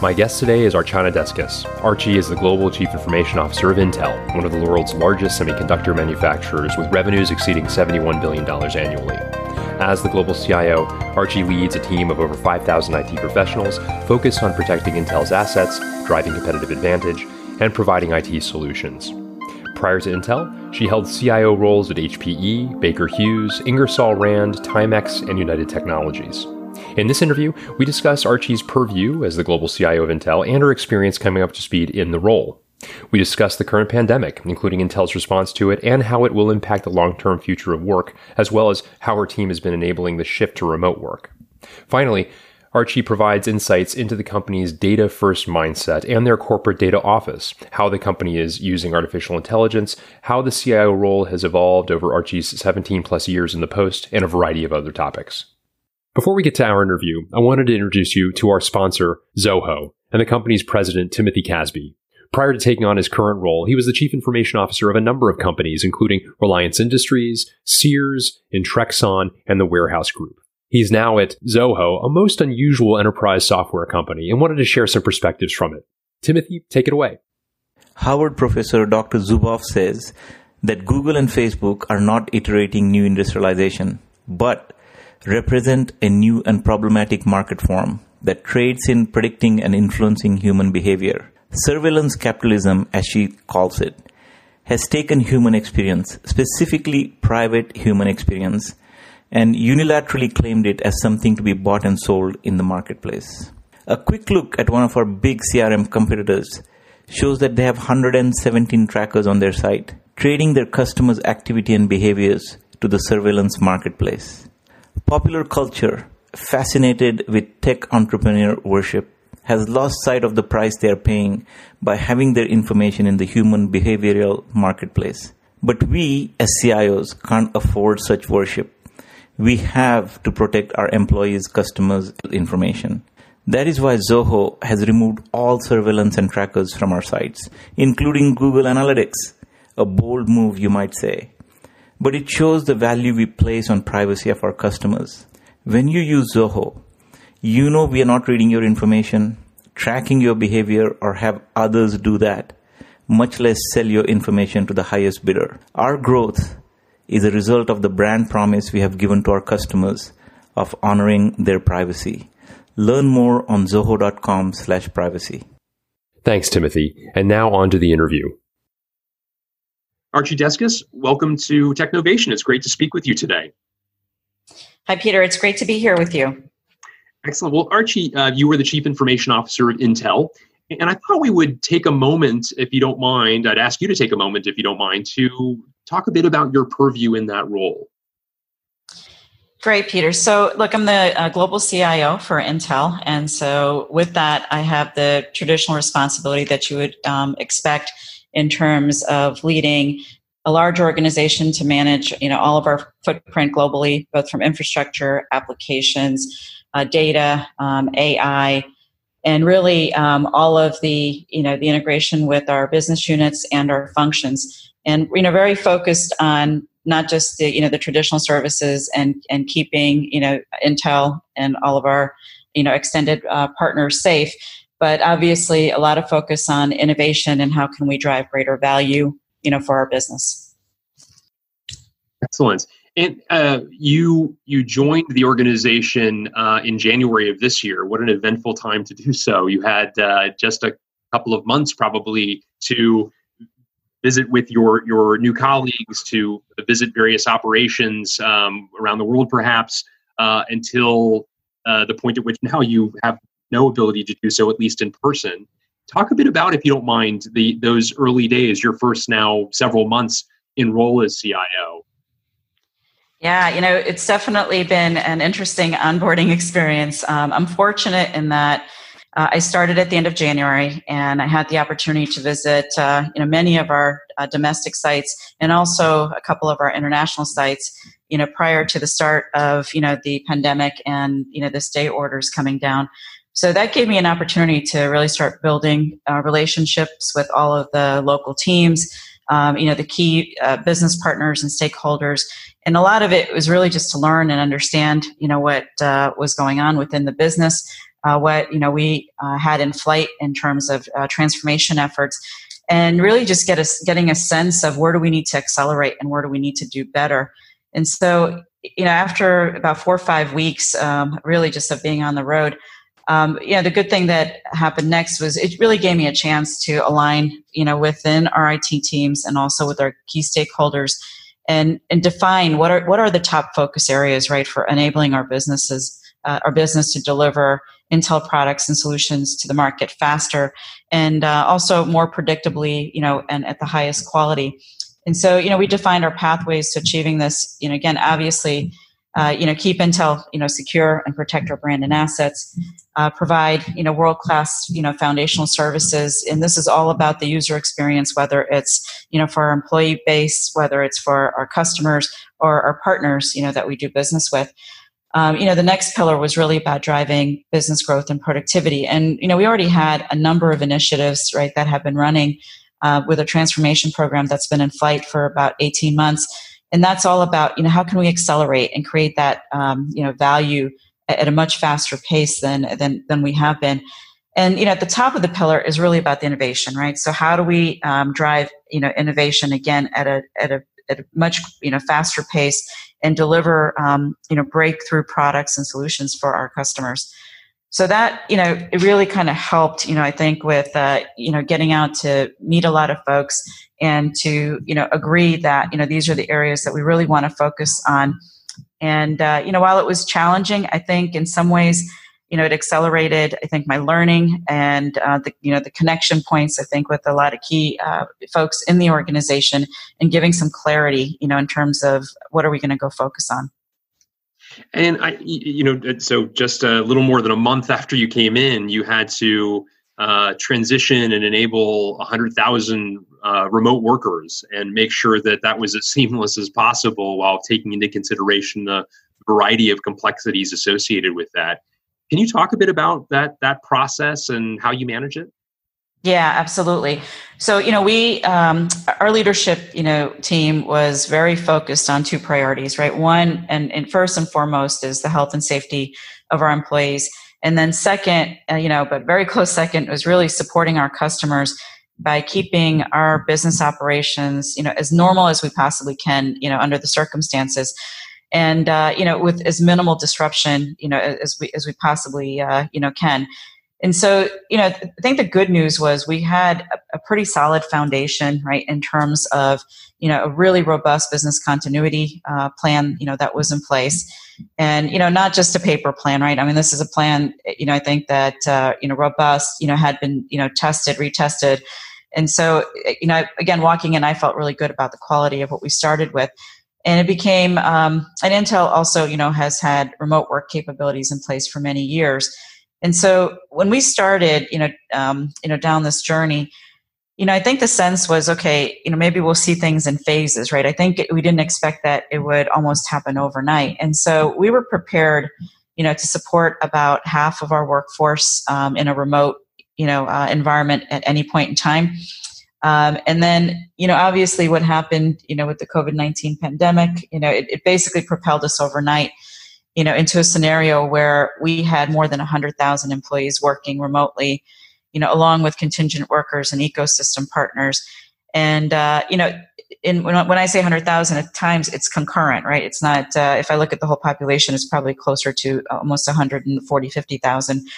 My guest today is Archana Deskus. Archie is the Global Chief Information Officer of Intel, one of the world's largest semiconductor manufacturers with revenues exceeding $71 billion annually. As the global CIO, Archie leads a team of over 5,000 IT professionals focused on protecting Intel's assets, driving competitive advantage, and providing IT solutions. Prior to Intel, she held CIO roles at HPE, Baker Hughes, Ingersoll Rand, Timex, and United Technologies. In this interview, we discuss Archie's purview as the global CIO of Intel and her experience coming up to speed in the role. We discuss the current pandemic, including Intel's response to it and how it will impact the long term future of work, as well as how her team has been enabling the shift to remote work. Finally, Archie provides insights into the company's data first mindset and their corporate data office, how the company is using artificial intelligence, how the CIO role has evolved over Archie's 17 plus years in the post, and a variety of other topics. Before we get to our interview, I wanted to introduce you to our sponsor, Zoho, and the company's president, Timothy Casby. Prior to taking on his current role, he was the chief information officer of a number of companies, including Reliance Industries, Sears, Intrexon, and the Warehouse Group. He's now at Zoho, a most unusual enterprise software company, and wanted to share some perspectives from it. Timothy, take it away. Harvard professor Dr. Zuboff says that Google and Facebook are not iterating new industrialization, but represent a new and problematic market form that trades in predicting and influencing human behavior. Surveillance capitalism, as she calls it, has taken human experience, specifically private human experience, and unilaterally claimed it as something to be bought and sold in the marketplace. A quick look at one of our big CRM competitors shows that they have 117 trackers on their site, trading their customers' activity and behaviors to the surveillance marketplace. Popular culture, fascinated with tech entrepreneur worship, has lost sight of the price they are paying by having their information in the human behavioral marketplace. But we, as CIOs, can't afford such worship. We have to protect our employees' customers' information. That is why Zoho has removed all surveillance and trackers from our sites, including Google Analytics. A bold move, you might say but it shows the value we place on privacy of our customers. When you use Zoho, you know we are not reading your information, tracking your behavior, or have others do that, much less sell your information to the highest bidder. Our growth is a result of the brand promise we have given to our customers of honoring their privacy. Learn more on zoho.com slash privacy. Thanks, Timothy. And now on to the interview. Archie Deskus, welcome to Technovation. It's great to speak with you today. Hi, Peter. It's great to be here with you. Excellent. Well, Archie, uh, you were the Chief Information Officer at Intel. And I thought we would take a moment, if you don't mind, I'd ask you to take a moment, if you don't mind, to talk a bit about your purview in that role. Great, Peter. So, look, I'm the uh, global CIO for Intel. And so, with that, I have the traditional responsibility that you would um, expect in terms of leading a large organization to manage you know all of our footprint globally both from infrastructure applications uh, data um, ai and really um, all of the you know the integration with our business units and our functions. And you know very focused on not just the you know the traditional services and and keeping you know intel and all of our you know extended uh, partners safe but obviously a lot of focus on innovation and how can we drive greater value you know for our business excellent and uh, you you joined the organization uh, in January of this year. What an eventful time to do so! You had uh, just a couple of months probably to visit with your your new colleagues, to visit various operations um, around the world, perhaps uh, until uh, the point at which now you have no ability to do so, at least in person. Talk a bit about, if you don't mind, the those early days, your first now several months in role as CIO. Yeah, you know, it's definitely been an interesting onboarding experience. Um, I'm fortunate in that uh, I started at the end of January, and I had the opportunity to visit uh, you know many of our uh, domestic sites and also a couple of our international sites. You know, prior to the start of you know the pandemic and you know the stay orders coming down. So that gave me an opportunity to really start building uh, relationships with all of the local teams, um, you know, the key uh, business partners and stakeholders. And a lot of it was really just to learn and understand, you know, what uh, was going on within the business, uh, what you know we uh, had in flight in terms of uh, transformation efforts, and really just get us getting a sense of where do we need to accelerate and where do we need to do better. And so, you know, after about four or five weeks, um, really just of being on the road, um, yeah, the good thing that happened next was it really gave me a chance to align, you know, within our IT teams and also with our key stakeholders, and and define what are what are the top focus areas, right, for enabling our businesses, uh, our business to deliver Intel products and solutions to the market faster and uh, also more predictably, you know, and at the highest quality. And so, you know, we defined our pathways to achieving this. You know, again, obviously, uh, you know, keep Intel, you know, secure and protect our brand and assets. Uh, provide, you know, world class, you know, foundational services, and this is all about the user experience, whether it's, you know, for our employee base, whether it's for our customers or our partners, you know, that we do business with. Um, you know the next pillar was really about driving business growth and productivity. And you know we already had a number of initiatives right that have been running uh, with a transformation program that's been in flight for about 18 months and that's all about you know how can we accelerate and create that um, you know value at, a much faster pace than than than we have been. And you know at the top of the pillar is really about the innovation right? So how do we um, drive you know innovation again at a at a at a much you know faster pace and deliver um, you know breakthrough products and solutions for our customers so that you know it really kind of helped you know i think with uh, you know getting out to meet a lot of folks and to you know agree that you know these are the areas that we really want to focus on. And uh, you know while it was challenging i think in some ways you know it accelerated i think my learning and uh, the you know the connection points i think with a lot of key uh, folks in the organization and giving some clarity you know in terms of what are we going to go focus on and i you know so just a little more than a month after you came in you had to uh, transition and enable 100000 uh, remote workers and make sure that that was as seamless as possible while taking into consideration the variety of complexities associated with that can you talk a bit about that that process and how you manage it? Yeah, absolutely. So, you know, we, um, our leadership, you know, team was very focused on two priorities, right? One, and, and first and foremost, is the health and safety of our employees. And then second, uh, you know, but very close second was really supporting our customers by keeping our business operations, you know, as normal as we possibly can, you know, under the circumstances and uh, you know with as minimal disruption you know as we as we possibly uh, you know can and so you know i think the good news was we had a, a, pretty solid foundation right in terms of you know a really robust business continuity uh, plan you know that was in place and you know not just a paper plan right i mean this is a plan you know i think that uh, you know robust you know had been you know tested retested and so you know again walking in i felt really good about the quality of what we started with and it became um, and intel also you know has had remote work capabilities in place for many years and so when we started you know um, you know down this journey you know i think the sense was okay you know maybe we'll see things in phases right? I think it, we didn't expect that it would almost happen overnight. And so we were prepared you know to support about half of our workforce um, in a remote you know uh, environment at any point in time. Um, and then, you know, obviously what happened, you know, with the COVID 19 pandemic, you know, it, it, basically propelled us overnight, you know, into a scenario where we had more than 100,000 employees working remotely, you know, along with contingent workers and ecosystem partners. And, uh, you know, in, when, when I say 100,000 at times, it's concurrent, right? It's not, uh, if I look at the whole population, it's probably closer to almost 140, 50,000.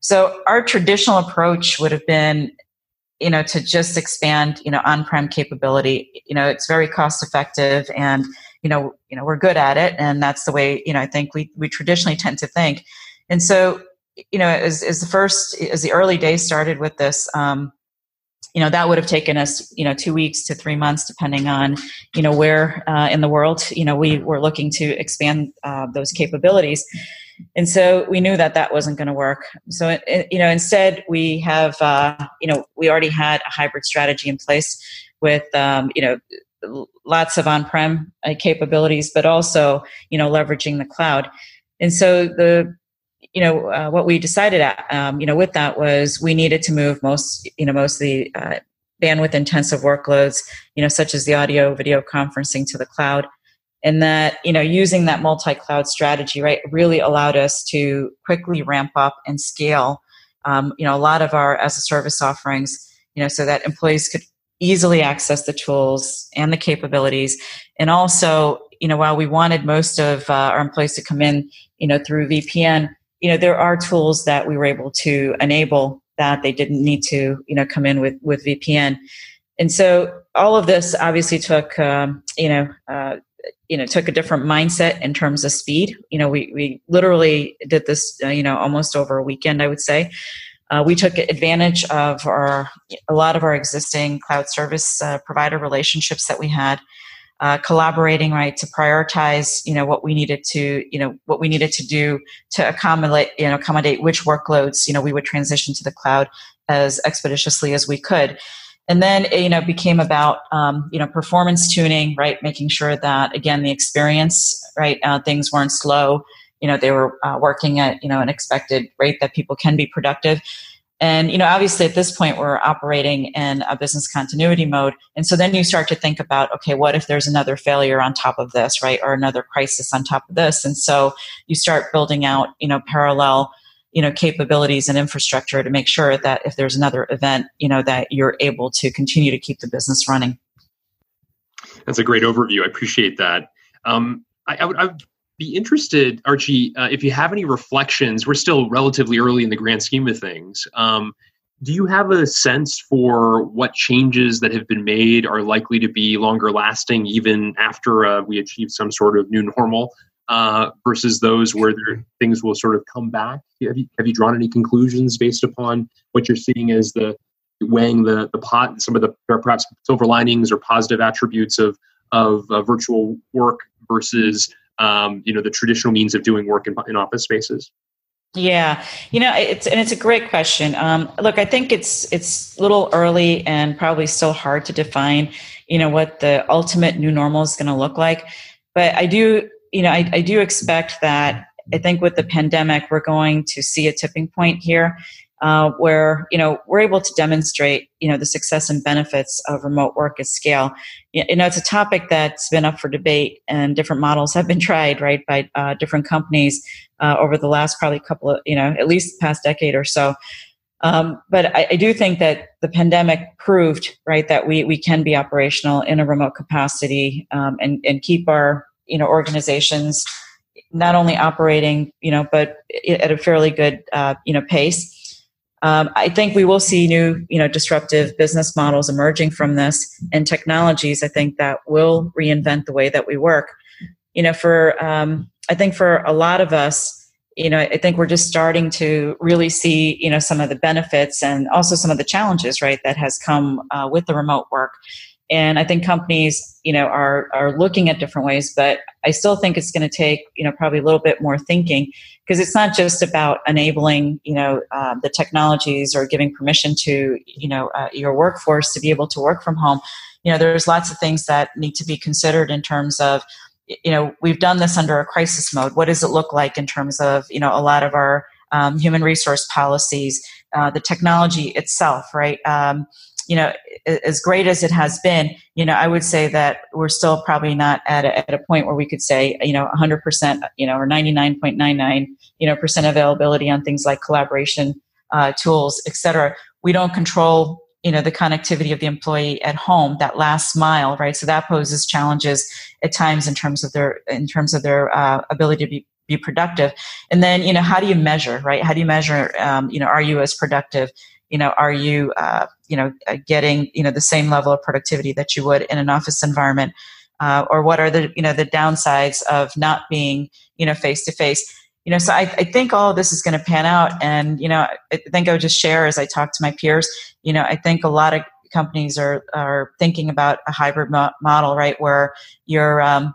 So our traditional approach would have been you know to just expand you know on-prem capability you know it's very cost effective and you know you know we're good at it and that's the way you know i think we we traditionally tend to think and so you know as, as the first as the early days started with this um, you know that would have taken us you know two weeks to three months depending on you know where uh, in the world you know we were looking to expand uh, those capabilities And so we knew that that wasn't going to work. So, you know, instead we have, uh, you know, we already had a hybrid strategy in place with, um, you know, lots of on-prem uh, capabilities, but also, you know, leveraging the cloud. And so the, you know, uh, what we decided, at, um, you know, with that was we needed to move most, you know, most of the uh, bandwidth intensive workloads, you know, such as the audio, video conferencing to the cloud and that you know using that multi-cloud strategy right really allowed us to quickly ramp up and scale um, you know a lot of our as a service offerings you know so that employees could easily access the tools and the capabilities. And also you know while we wanted most of uh, our employees to come in you know through vpn you know there are tools that we were able to enable that they didn't need to you know come in with with vpn and so all of this obviously took um, you know uh, you know took a different mindset in terms of speed. You know we, we literally did this uh, you know almost over a weekend i would say uh, we took advantage of our a lot of our existing cloud service uh, provider relationships that we had uh, collaborating right to prioritize you know what we needed to you know what we needed to do to accommodate you know accommodate which workloads you know we would transition to the cloud as expeditiously as we could. And then you know became about um, you know performance tuning right making sure that again the experience right uh, things weren't slow you know they were uh, working at you know an expected rate that people can be productive. And you know obviously at this point we're operating in a business continuity mode. And so then you start to think about okay what if there's another failure on top of this right? Or another crisis on top of this. And so you start building out you know parallel you know capabilities and infrastructure to make sure that if there's another event you know that you're able to continue to keep the business running. That's a great overview. I appreciate that. Um, I, I, would, I, would, be interested archie uh, if you have any reflections we're still relatively early in the grand scheme of things um, do you have a sense for what changes that have been made are likely to be longer lasting even after uh, we achieve some sort of new normal uh, versus those where there, things will sort of come back? Have you, have you drawn any conclusions based upon what you're seeing as the weighing the the pot, some of the perhaps silver linings or positive attributes of of uh, virtual work versus um, you know the traditional means of doing work in, in office spaces? Yeah, you know, it's and it's a great question. Um, look, I think it's it's a little early and probably still hard to define. You know what the ultimate new normal is going to look like, but I do you know, I, I do expect that I think with the pandemic, we're going to see a tipping point here uh, where you know we're able to demonstrate you know the success and benefits of remote work at scale. You know, it's a topic that's been up for debate, and different models have been tried, right, by uh, different companies uh, over the last probably couple of you know at least past decade or so. Um, but I, I, do think that the pandemic proved right that we we can be operational in a remote capacity um, and and keep our you know organizations not only operating you know but at a fairly good uh, you know pace um, i think we will see new you know disruptive business models emerging from this and technologies i think that will reinvent the way that we work. You know for um, i think for a lot of us you know i think we're just starting to really see you know some of the benefits and also some of the challenges right that has come uh, with the remote work and i think companies you know are are looking at different ways but i still think it's going to take you know probably a little bit more thinking because it's not just about enabling you know uh, the technologies or giving permission to you know uh, your workforce to be able to work from home. You know there's lots of things that need to be considered in terms of you know we've done this under a crisis mode. What does it look like in terms of you know a lot of our um, human resource policies? Uh, the technology itself right? Um, you know, as great as it has been, you know, I would say that we're still probably not at a, at a point where we could say, you know, 100%, you know, or 99.99, you know, percent availability on things like collaboration uh, tools, et cetera. We don't control, you know, the connectivity of the employee at home, that last mile, right? So that poses challenges at times in terms of their in terms of their uh, ability to be be productive. And then, you know, how do you measure, right? How do you measure, um, you know, are you as productive? You know are you uh, you know uh, getting you know the same level of productivity that you would in an office environment? Uh, or what are the you know the downsides of not being you know face to face you know so I, I think all of this is going to pan out and you know i think i would just share as i talk to my peers you know i think a lot of companies are are thinking about a hybrid mo- model right where you're um,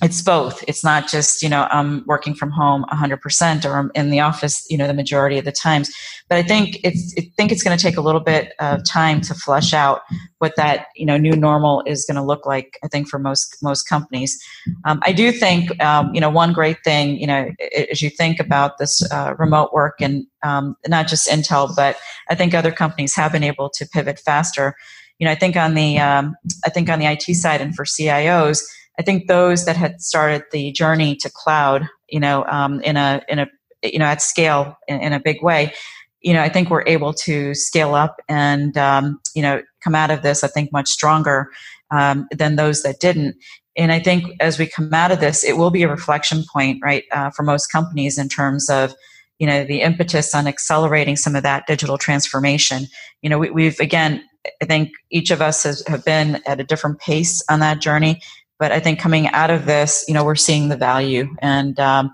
it's both. It's not just, you know, I'm working from home 100% or I'm in the office, you know, the majority of the times. But I think it's, I think it's going to take a little bit of time to flush out what that, you know, new normal is going to look like, I think, for most, most companies. Um, I do think, um, you know, one great thing, you know, as you think about this uh, remote work and um, not just Intel, but I think other companies have been able to pivot faster. You know, I think on the, um, I think on the IT side and for CIOs, I think those that had started the journey to cloud, you know, um, in a in a you know at scale in, in, a big way, you know, I think we're able to scale up and um, you know come out of this. I think much stronger um, than those that didn't. And I think as we come out of this, it will be a reflection point, right, uh, for most companies in terms of you know the impetus on accelerating some of that digital transformation. You know, we, have again, I think each of us has, have been at a different pace on that journey but I think coming out of this, you know, we're seeing the value, and um,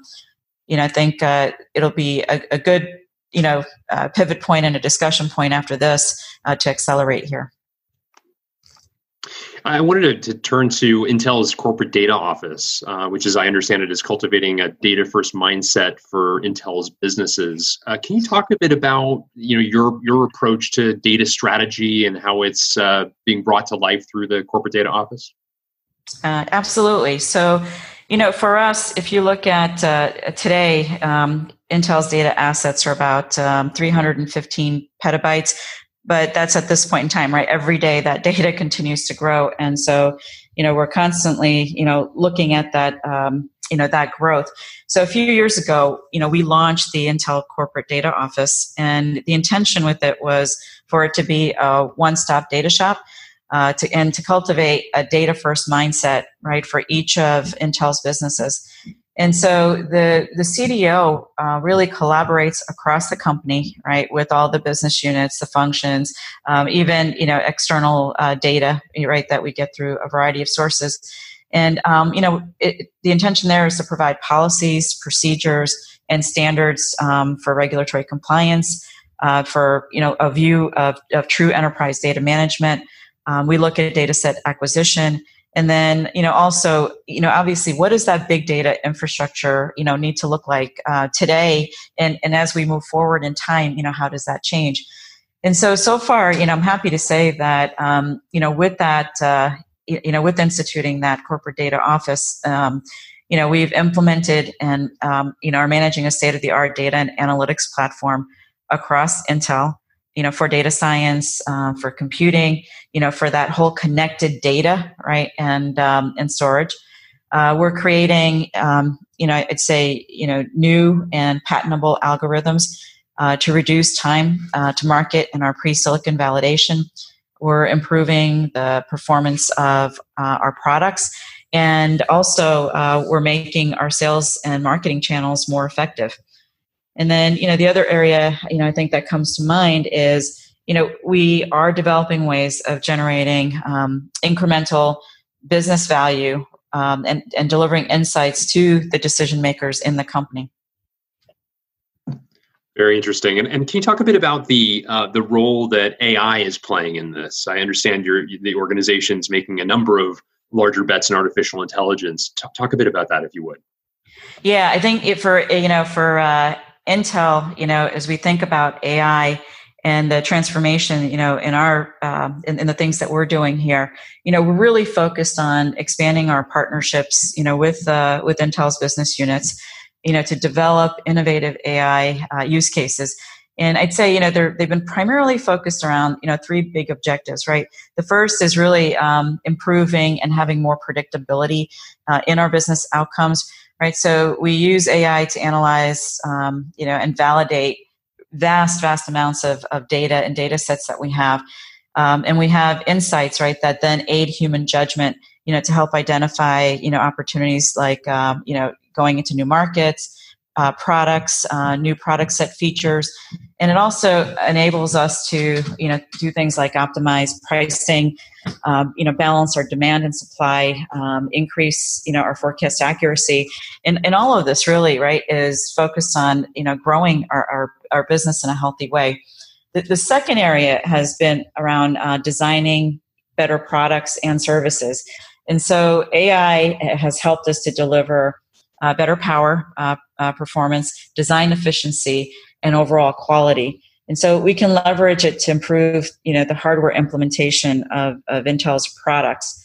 you know, I think uh, it'll be a, a good, you know, uh, pivot point and a discussion point after this uh, to accelerate here. I wanted to, to, turn to Intel's corporate data office, uh, which, as I understand it, is cultivating a data-first mindset for Intel's businesses. Uh, can you talk a bit about you know your your approach to data strategy and how it's uh, being brought to life through the corporate data office? Uh, absolutely. So, you know, for us, if you look at uh, today, um, Intel's data assets are about um, 315 petabytes, but that's at this point in time, right? Every day that data continues to grow, and so, you know, we're constantly, you know, looking at that, um, you know, that growth. So a few years ago, you know, we launched the Intel Corporate Data Office, and the intention with it was for it to be a one-stop data shop uh, to, and to cultivate a data first mindset, right, for each of Intel's businesses. And so the, the CDO uh, really collaborates across the company, right, with all the business units, the functions, um, even, you know, external uh, data, right, that we get through a variety of sources. And, um, you know, it, the intention there is to provide policies, procedures, and standards um, for regulatory compliance, uh, for, you know, a view of, of true enterprise data management, um, we look at data set acquisition. And then, you know, also, you know, obviously, what does that big data infrastructure, you know, need to look like uh, today? And, and as we move forward in time, you know, how does that change? And so, so far, you know, I'm happy to say that, um, you know, with that, uh, you know, with instituting that corporate data office, um, you know, we've implemented and, um, you know, are managing a state of the art data and analytics platform across Intel you know, for data science, uh, for computing, you know, for that whole connected data, right, and um, and storage. Uh, we're creating, um, you know, I'd say, you know, new and patentable algorithms uh, to reduce time uh, to market in our pre-silicon validation. We're improving the performance of uh, our products, and also uh, we're making our sales and marketing channels more effective. And then, you know, the other area, you know, I think that comes to mind is, you know, we are developing ways of generating um, incremental business value um, and, and delivering insights to the decision makers in the company. Very interesting. And, and can you talk a bit about the uh, the role that AI is playing in this? I understand your the organization's making a number of larger bets in artificial intelligence. T- talk a bit about that, if you would. Yeah, I think it for you know for uh, Intel, you know, as we think about AI and the transformation, you know, in our um, in, in, the things that we're doing here, you know, we're really focused on expanding our partnerships, you know, with uh, with Intel's business units, you know, to develop innovative AI uh, use cases. And I'd say, you know, they're, they've been primarily focused around, you know, three big objectives, right? The first is really um, improving and having more predictability uh, in our business outcomes right? So we use AI to analyze, um, you know, and validate vast, vast amounts of, of data and data sets that we have. Um, and we have insights, right, that then aid human judgment, you know, to help identify, you know, opportunities like, um, you know, going into new markets, uh, products, uh, new product set features, and it also enables us to you know do things like optimize pricing, um, you know balance our demand and supply, um, increase you know our forecast accuracy, and and all of this really right is focused on you know growing our our, our business in a healthy way. The, the second area has been around uh, designing better products and services. And so AI has helped us to deliver uh, better power uh, uh, performance, design efficiency, and overall quality. And so we can leverage it to improve, you know, the hardware implementation of, of Intel's products.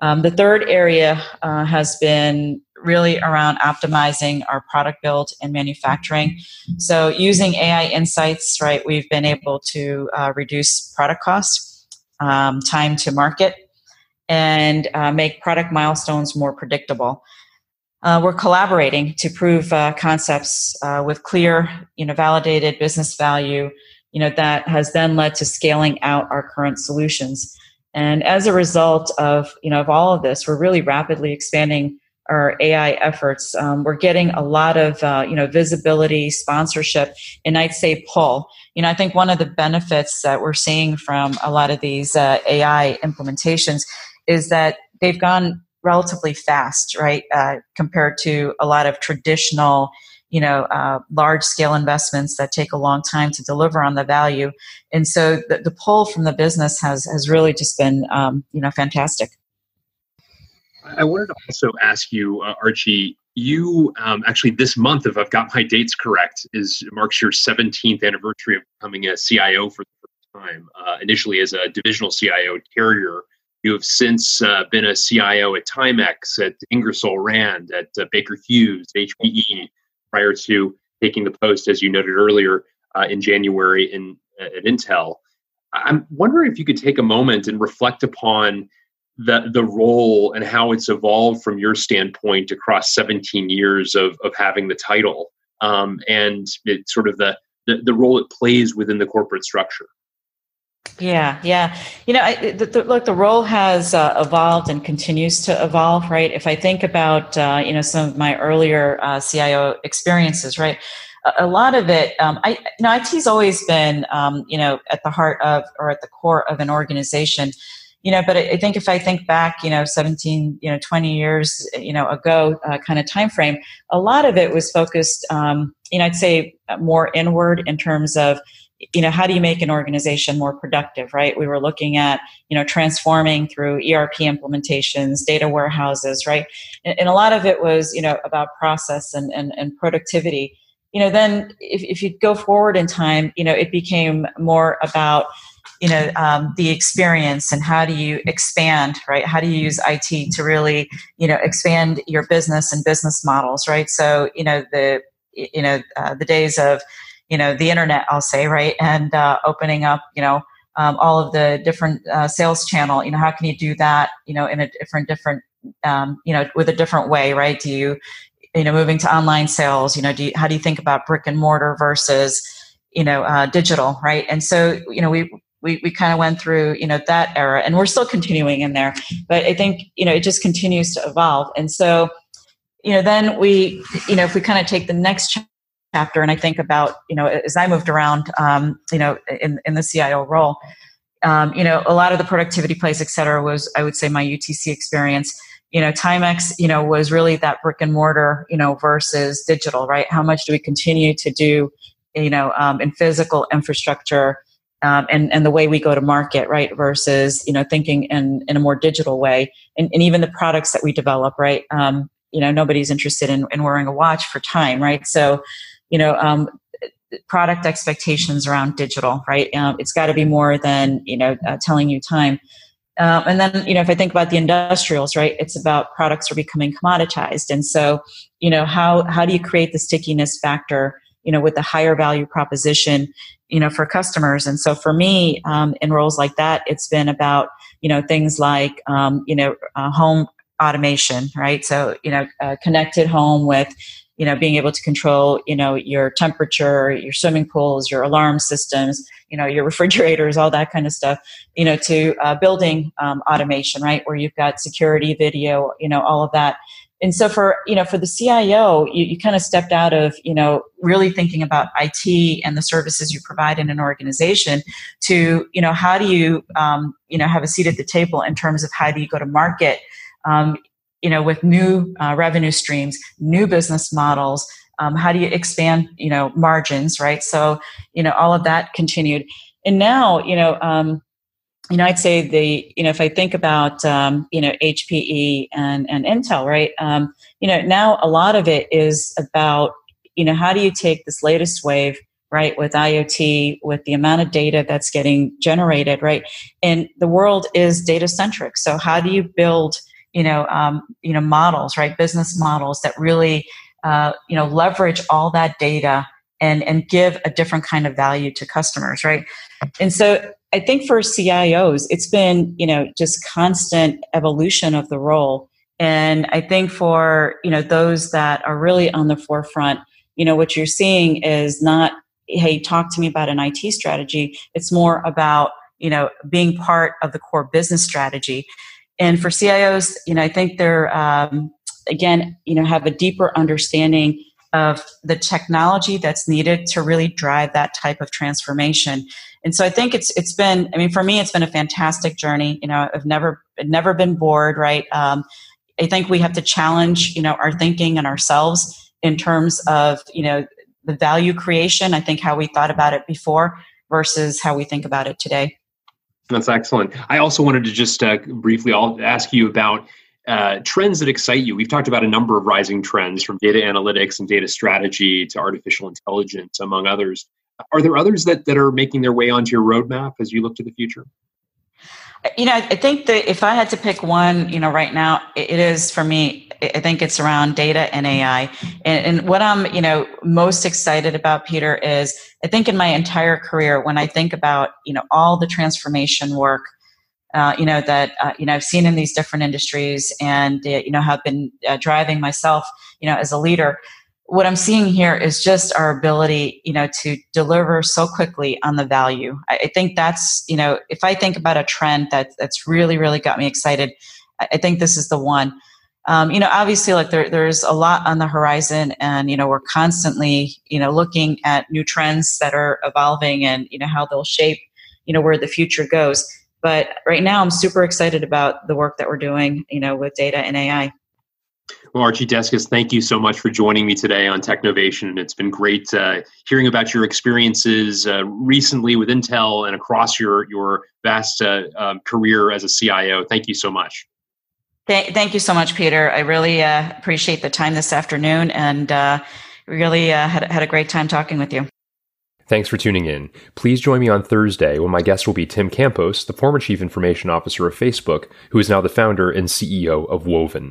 Um, the third area uh, has been really around optimizing our product build and manufacturing. So using AI insights, right, we've been able to uh, reduce product costs, um, time to market, and uh, make product milestones more predictable. Uh, we're collaborating to prove uh, concepts uh, with clear, you know, validated business value, you know, that has then led to scaling out our current solutions. And as a result of, you know, of all of this, we're really rapidly expanding our AI efforts. Um, we're getting a lot of, uh, you know, visibility, sponsorship, and I'd say pull. You know, I think one of the benefits that we're seeing from a lot of these uh, AI implementations is that they've gone relatively fast, right, uh, compared to a lot of traditional, you know, uh, large scale investments that take a long time to deliver on the value. And so the, the pull from the business has has really just been, um, you know, fantastic. I wanted to also ask you, uh, Archie. You um, actually this month, if I've got my dates correct, is marks your 17th anniversary of becoming a CIO for the first time. Uh, initially as a divisional CIO Carrier, you have since uh, been a CIO at Timex, at Ingersoll Rand, at uh, Baker Hughes, HPE, prior to taking the post, as you noted earlier, uh, in January in, at Intel. I'm wondering if you could take a moment and reflect upon the, the role and how it's evolved from your standpoint across 17 years of, of having the title um, and it, sort of the, the, the role it plays within the corporate structure. Yeah, yeah. You know, I, the, the, look, the role has uh, evolved and continues to evolve, right? If I think about, uh, you know, some of my earlier uh, CIO experiences, right? A, a lot of it, um, I, you know, IT's always been, um, you know, at the heart of or at the core of an organization. You know, but I think if I think back, you know, 17, you know, 20 years, you know, ago uh, kind of time frame, a lot of it was focused, um, you know, I'd say more inward in terms of, you know how do you make an organization more productive right? We were looking at you know transforming through erp implementations data warehouses right? And, and a lot of it was you know about process and, and, and productivity. You know then if, if you go forward in time you know it became more about you know um, the experience and how do you expand right? How do you use it to really you know expand your business and business models right? So you know the you know uh, the days of you know the internet i'll say right and uh, opening up you know um, all of the different uh, sales channel you know how can you do that you know in a different different um, you know with a different way right do you you know moving to online sales you know do you, how do you think about brick and mortar versus you know uh, digital right and so you know we we, we kind of went through you know that era and we're still continuing in there but i think you know it just continues to evolve and so you know then we you know if we kind of take the next chapter and I think about, you know, as I moved around, um, you know, in, in the CIO role, um, you know, a lot of the productivity plays, et cetera, was, I would say, my UTC experience. You know, Timex, you know, was really that brick and mortar, you know, versus digital, right? How much do we continue to do, you know, um, in physical infrastructure um, and, and the way we go to market, right? Versus, you know, thinking in, in a more digital way. And, and even the products that we develop, right? Um, you know, nobody's interested in, in wearing a watch for time, right? So, you know um, product expectations around digital right? Um, it's got to be more than you know uh, telling you time. Um, and then you know if i think about the industrials right it's about products are becoming commoditized. And so you know how how do you create the stickiness factor you know with the higher value proposition you know for customers? And so for me um, in roles like that it's been about you know things like um, you know uh, home automation right? So you know connected home with you know being able to control you know your temperature your swimming pools your alarm systems you know your refrigerators all that kind of stuff you know to uh, building um, automation right? Where you've got security video you know all of that. And so for you know for the cio you, you kind of stepped out of you know really thinking about it and the services you provide in an organization to you know how do you um, you know have a seat at the table in terms of how do you go to market? Um, you know, with new uh, revenue streams, new business models. Um, how do you expand, you know, margins, right? So, you know, all of that continued, and now, you know, um, you know, I'd say the, you know, if I think about, um, you know, HPE and, and Intel, right? Um, you know, now a lot of it is about, you know, how do you take this latest wave, right, with IoT, with the amount of data that's getting generated, right? And the world is data centric. So how do you build, you know, um, you know, models, right, business models that really, uh, you know, leverage all that data and and give a different kind of value to customers, right? And so I think for CIOs, it's been, you know, just constant evolution of the role. And I think for, you know, those that are really on the forefront, you know, what you're seeing is not, hey, talk to me about an IT strategy. It's more about, you know, being part of the core business strategy. And for CIOs, you know, I think they're, um, again, you know, have a deeper understanding of the technology that's needed to really drive that type of transformation. And so I think it's it's been I mean for me it's been a fantastic journey. You know I've never never been bored. Right. Um, I think we have to challenge you know our thinking and ourselves in terms of you know the value creation. I think how we thought about it before versus how we think about it today. That's excellent. I also wanted to just uh, briefly ask you about uh, trends that excite you. We've talked about a number of rising trends from data analytics and data strategy to artificial intelligence, among others. Are there others that, that are making their way onto your roadmap as you look to the future? You know, I think that if I had to pick one, you know, right now, it is for me, I think it's around data and AI. And, and, what I'm, you know, most excited about, Peter, is I think in my entire career, when I think about, you know, all the transformation work uh, you know that uh, you know I've seen in these different industries, and uh, you know have been uh, driving myself, you know, as a leader. What I'm seeing here is just our ability, you know, to deliver so quickly on the value. I, I think that's, you know, if I think about a trend that that's really, really got me excited, I, I think this is the one. Um, you know, obviously, like there, there's a lot on the horizon, and you know, we're constantly, you know, looking at new trends that are evolving, and you know how they'll shape, you know, where the future goes but right now, I'm super excited about the work that we're doing, you know, with data and AI. Well, Archie Deskus, thank you so much for joining me today on Technovation. It's been great uh, hearing about your experiences uh, recently with Intel and across your your vast uh, um, career as a CIO. Thank you so much. Th- thank you so much, Peter. I really uh, appreciate the time this afternoon, and uh, really uh, had had a great time talking with you. Thanks for tuning in. Please join me on Thursday when my guest will be Tim Campos, the former Chief Information Officer of Facebook, who is now the founder and CEO of Woven.